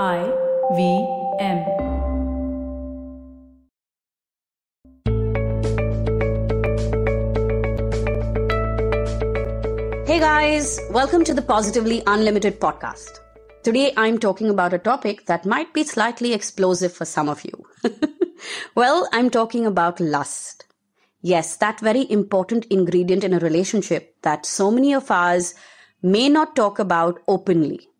I V M. Hey guys, welcome to the Positively Unlimited podcast. Today I'm talking about a topic that might be slightly explosive for some of you. well, I'm talking about lust. Yes, that very important ingredient in a relationship that so many of us may not talk about openly.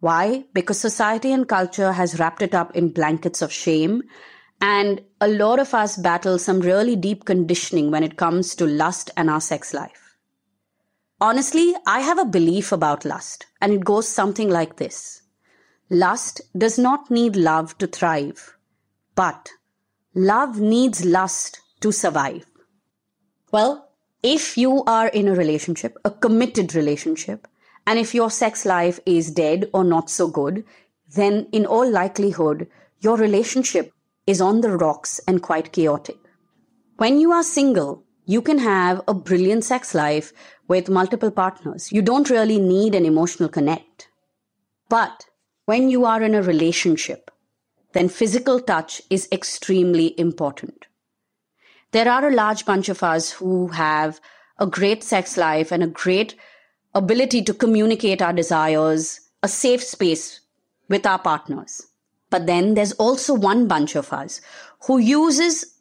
Why? Because society and culture has wrapped it up in blankets of shame. And a lot of us battle some really deep conditioning when it comes to lust and our sex life. Honestly, I have a belief about lust, and it goes something like this Lust does not need love to thrive, but love needs lust to survive. Well, if you are in a relationship, a committed relationship, and if your sex life is dead or not so good, then in all likelihood, your relationship is on the rocks and quite chaotic. When you are single, you can have a brilliant sex life with multiple partners. You don't really need an emotional connect. But when you are in a relationship, then physical touch is extremely important. There are a large bunch of us who have a great sex life and a great ability to communicate our desires, a safe space with our partners. But then there's also one bunch of us who uses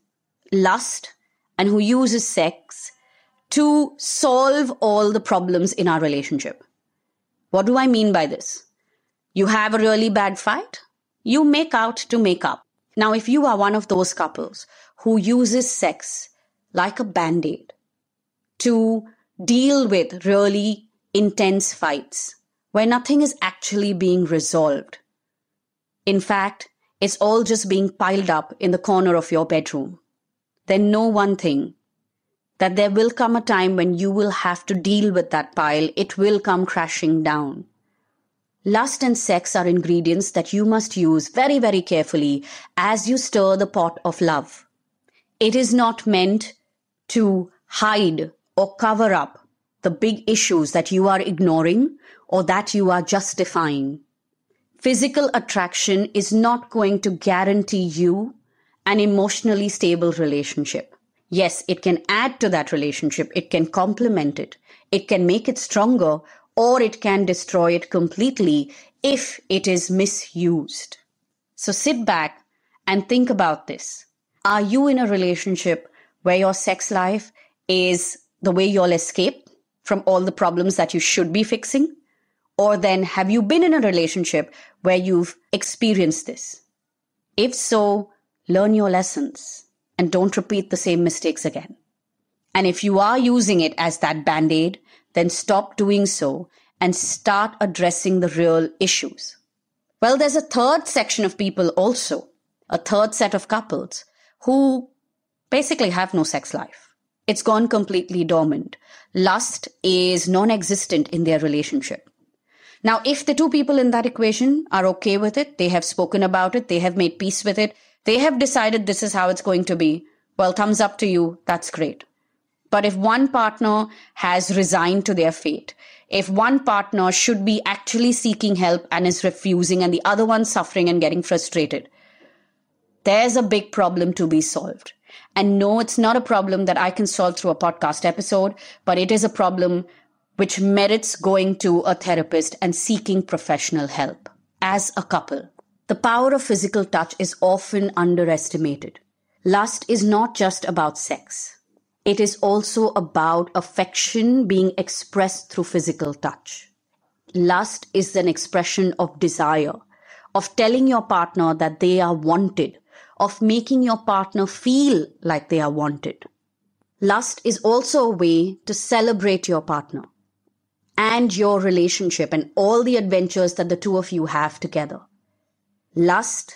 lust and who uses sex to solve all the problems in our relationship. What do I mean by this? You have a really bad fight? You make out to make up. Now, if you are one of those couples who uses sex like a band aid to deal with really intense fights where nothing is actually being resolved. In fact, it's all just being piled up in the corner of your bedroom. Then know one thing that there will come a time when you will have to deal with that pile. It will come crashing down. Lust and sex are ingredients that you must use very, very carefully as you stir the pot of love. It is not meant to hide or cover up the big issues that you are ignoring or that you are justifying. Physical attraction is not going to guarantee you an emotionally stable relationship. Yes, it can add to that relationship. It can complement it. It can make it stronger or it can destroy it completely if it is misused. So sit back and think about this. Are you in a relationship where your sex life is the way you'll escape? From all the problems that you should be fixing? Or then have you been in a relationship where you've experienced this? If so, learn your lessons and don't repeat the same mistakes again. And if you are using it as that band aid, then stop doing so and start addressing the real issues. Well, there's a third section of people also, a third set of couples who basically have no sex life. It's gone completely dormant. Lust is non existent in their relationship. Now, if the two people in that equation are okay with it, they have spoken about it, they have made peace with it, they have decided this is how it's going to be, well, thumbs up to you, that's great. But if one partner has resigned to their fate, if one partner should be actually seeking help and is refusing, and the other one suffering and getting frustrated, there's a big problem to be solved. And no, it's not a problem that I can solve through a podcast episode, but it is a problem which merits going to a therapist and seeking professional help as a couple. The power of physical touch is often underestimated. Lust is not just about sex. It is also about affection being expressed through physical touch. Lust is an expression of desire, of telling your partner that they are wanted, of making your partner feel like they are wanted. Lust is also a way to celebrate your partner and your relationship and all the adventures that the two of you have together. Lust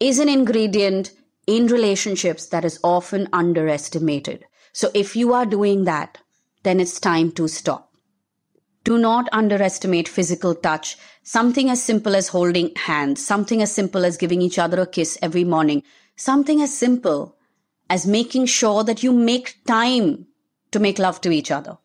is an ingredient in relationships that is often underestimated. So if you are doing that, then it's time to stop. Do not underestimate physical touch. Something as simple as holding hands, something as simple as giving each other a kiss every morning, something as simple as making sure that you make time to make love to each other.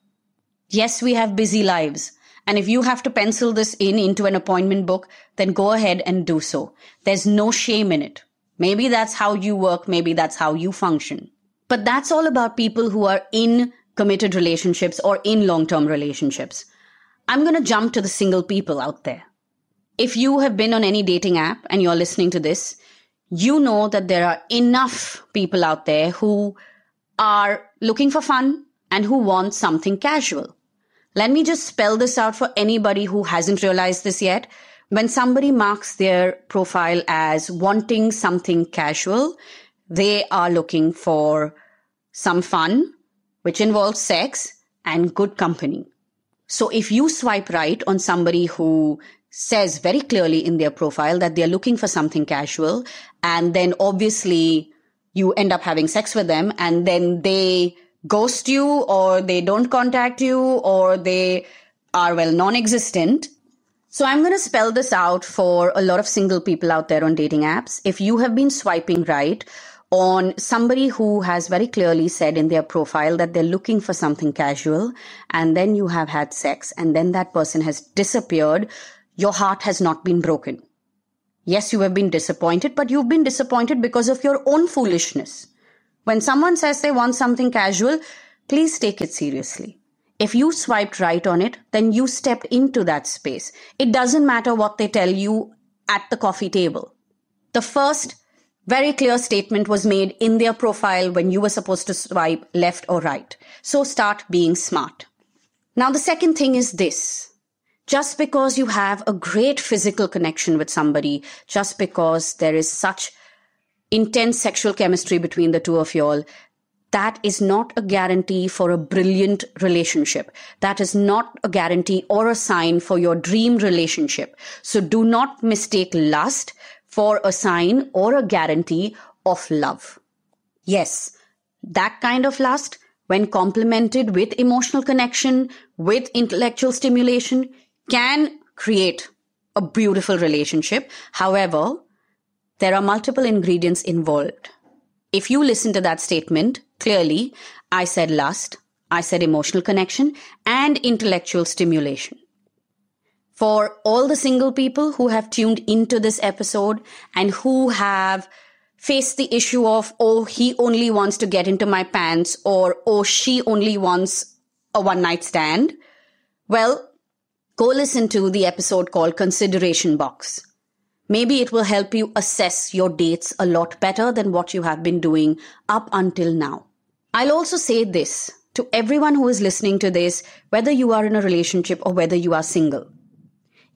Yes, we have busy lives And if you have to pencil this in into an appointment book, then go ahead and do so. There's no shame in it. Maybe that's how you work. Maybe that's how you function. But that's all about people who are in committed relationships or in long-term relationships. I'm going to jump to the single people out there. If you have been on any dating app and you're listening to this, you know that there are enough people out there who are looking for fun and who want something casual. Let me just spell this out for anybody who hasn't realized this yet. When somebody marks their profile as wanting something casual, they are looking for some fun, which involves sex and good company. So if you swipe right on somebody who says very clearly in their profile that they're looking for something casual, and then obviously you end up having sex with them, and then they ghost you or they don't contact you or they are well non-existent. So I'm going to spell this out for a lot of single people out there on dating apps. If you have been swiping right on somebody who has very clearly said in their profile that they're looking for something casual and then you have had sex and then that person has disappeared, your heart has not been broken. Yes, you have been disappointed, but you've been disappointed because of your own foolishness. When someone says they want something casual, please take it seriously. If you swiped right on it, then you stepped into that space. It doesn't matter what they tell you at the coffee table. The first very clear statement was made in their profile when you were supposed to swipe left or right. So start being smart. Now, the second thing is this. Just because you have a great physical connection with somebody, just because there is such intense sexual chemistry between the two of y'all, that is not a guarantee for a brilliant relationship. That is not a guarantee or a sign for your dream relationship. So do not mistake lust for a sign or a guarantee of love. Yes, that kind of lust, when complemented with emotional connection, with intellectual stimulation, can create a beautiful relationship. However, there are multiple ingredients involved. If you listen to that statement clearly, I said lust, I said emotional connection, and intellectual stimulation. For all the single people who have tuned into this episode and who have faced the issue of, oh, he only wants to get into my pants, or oh, she only wants a one night stand, well, go listen to the episode called Consideration Box. Maybe it will help you assess your dates a lot better than what you have been doing up until now. I'll also say this to everyone who is listening to this, whether you are in a relationship or whether you are single.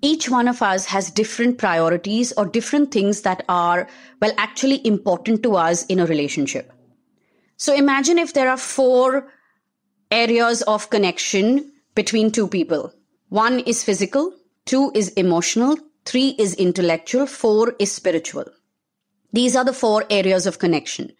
Each one of us has different priorities or different things that are, well, actually important to us in a relationship. So imagine if there are four areas of connection between two people. One is physical, two is emotional, Three is intellectual. Four is spiritual. These are the four areas of connection.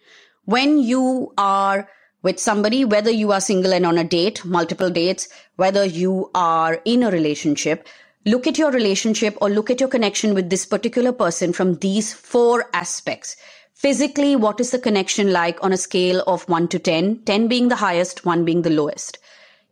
When you are with somebody, whether you are single and on a date, multiple dates, whether you are in a relationship, look at your relationship or look at your connection with this particular person from these four aspects. Physically, what is the connection like on a scale of 1 to 10? 10 being the highest, 1 being the lowest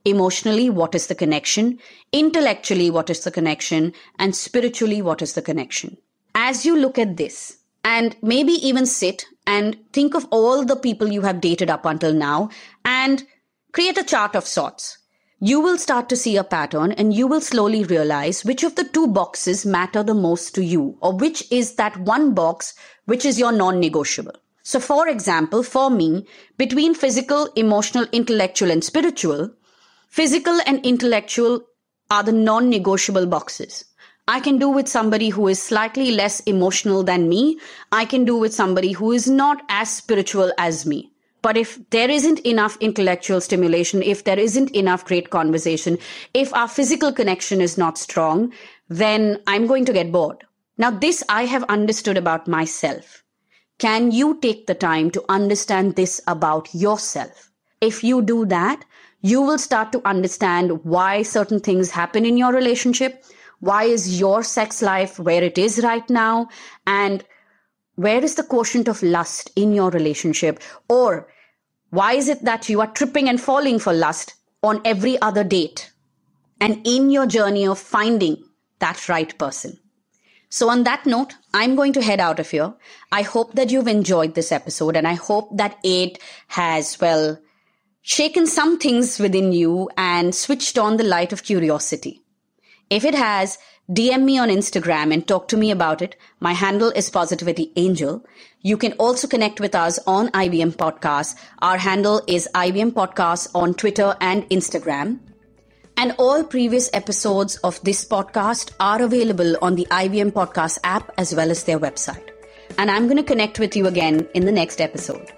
emotionally, what is the connection? Intellectually, what is the connection? And spiritually, what is the connection? As you look at this, and maybe even sit and think of all the people you have dated up until now and create a chart of sorts. You will start to see a pattern and you will slowly realize which of the two boxes matter the most to you or which is that one box which is your non-negotiable. So for example, for me, between physical, emotional, intellectual and spiritual, Physical and intellectual are the non-negotiable boxes. I can do with somebody who is slightly less emotional than me. I can do with somebody who is not as spiritual as me. But if there isn't enough intellectual stimulation, if there isn't enough great conversation, if our physical connection is not strong, then I'm going to get bored. Now, this I have understood about myself. Can you take the time to understand this about yourself? If you do that, you will start to understand why certain things happen in your relationship. Why is your sex life where it is right now? And where is the quotient of lust in your relationship? Or why is it that you are tripping and falling for lust on every other date? and in your journey of finding that right person. So, on that note, I'm going to head out of here. I hope that you've enjoyed this episode and I hope that it has, well, shaken some things within you and switched on the light of curiosity. If it has, DM me on Instagram and talk to me about it. My handle is Positivity Angel. You can also connect with us on IVM Podcast. Our handle is IVM Podcast on Twitter and Instagram. And all previous episodes of this podcast are available on the IVM Podcast app as well as their website. And I'm going to connect with you again in the next episode.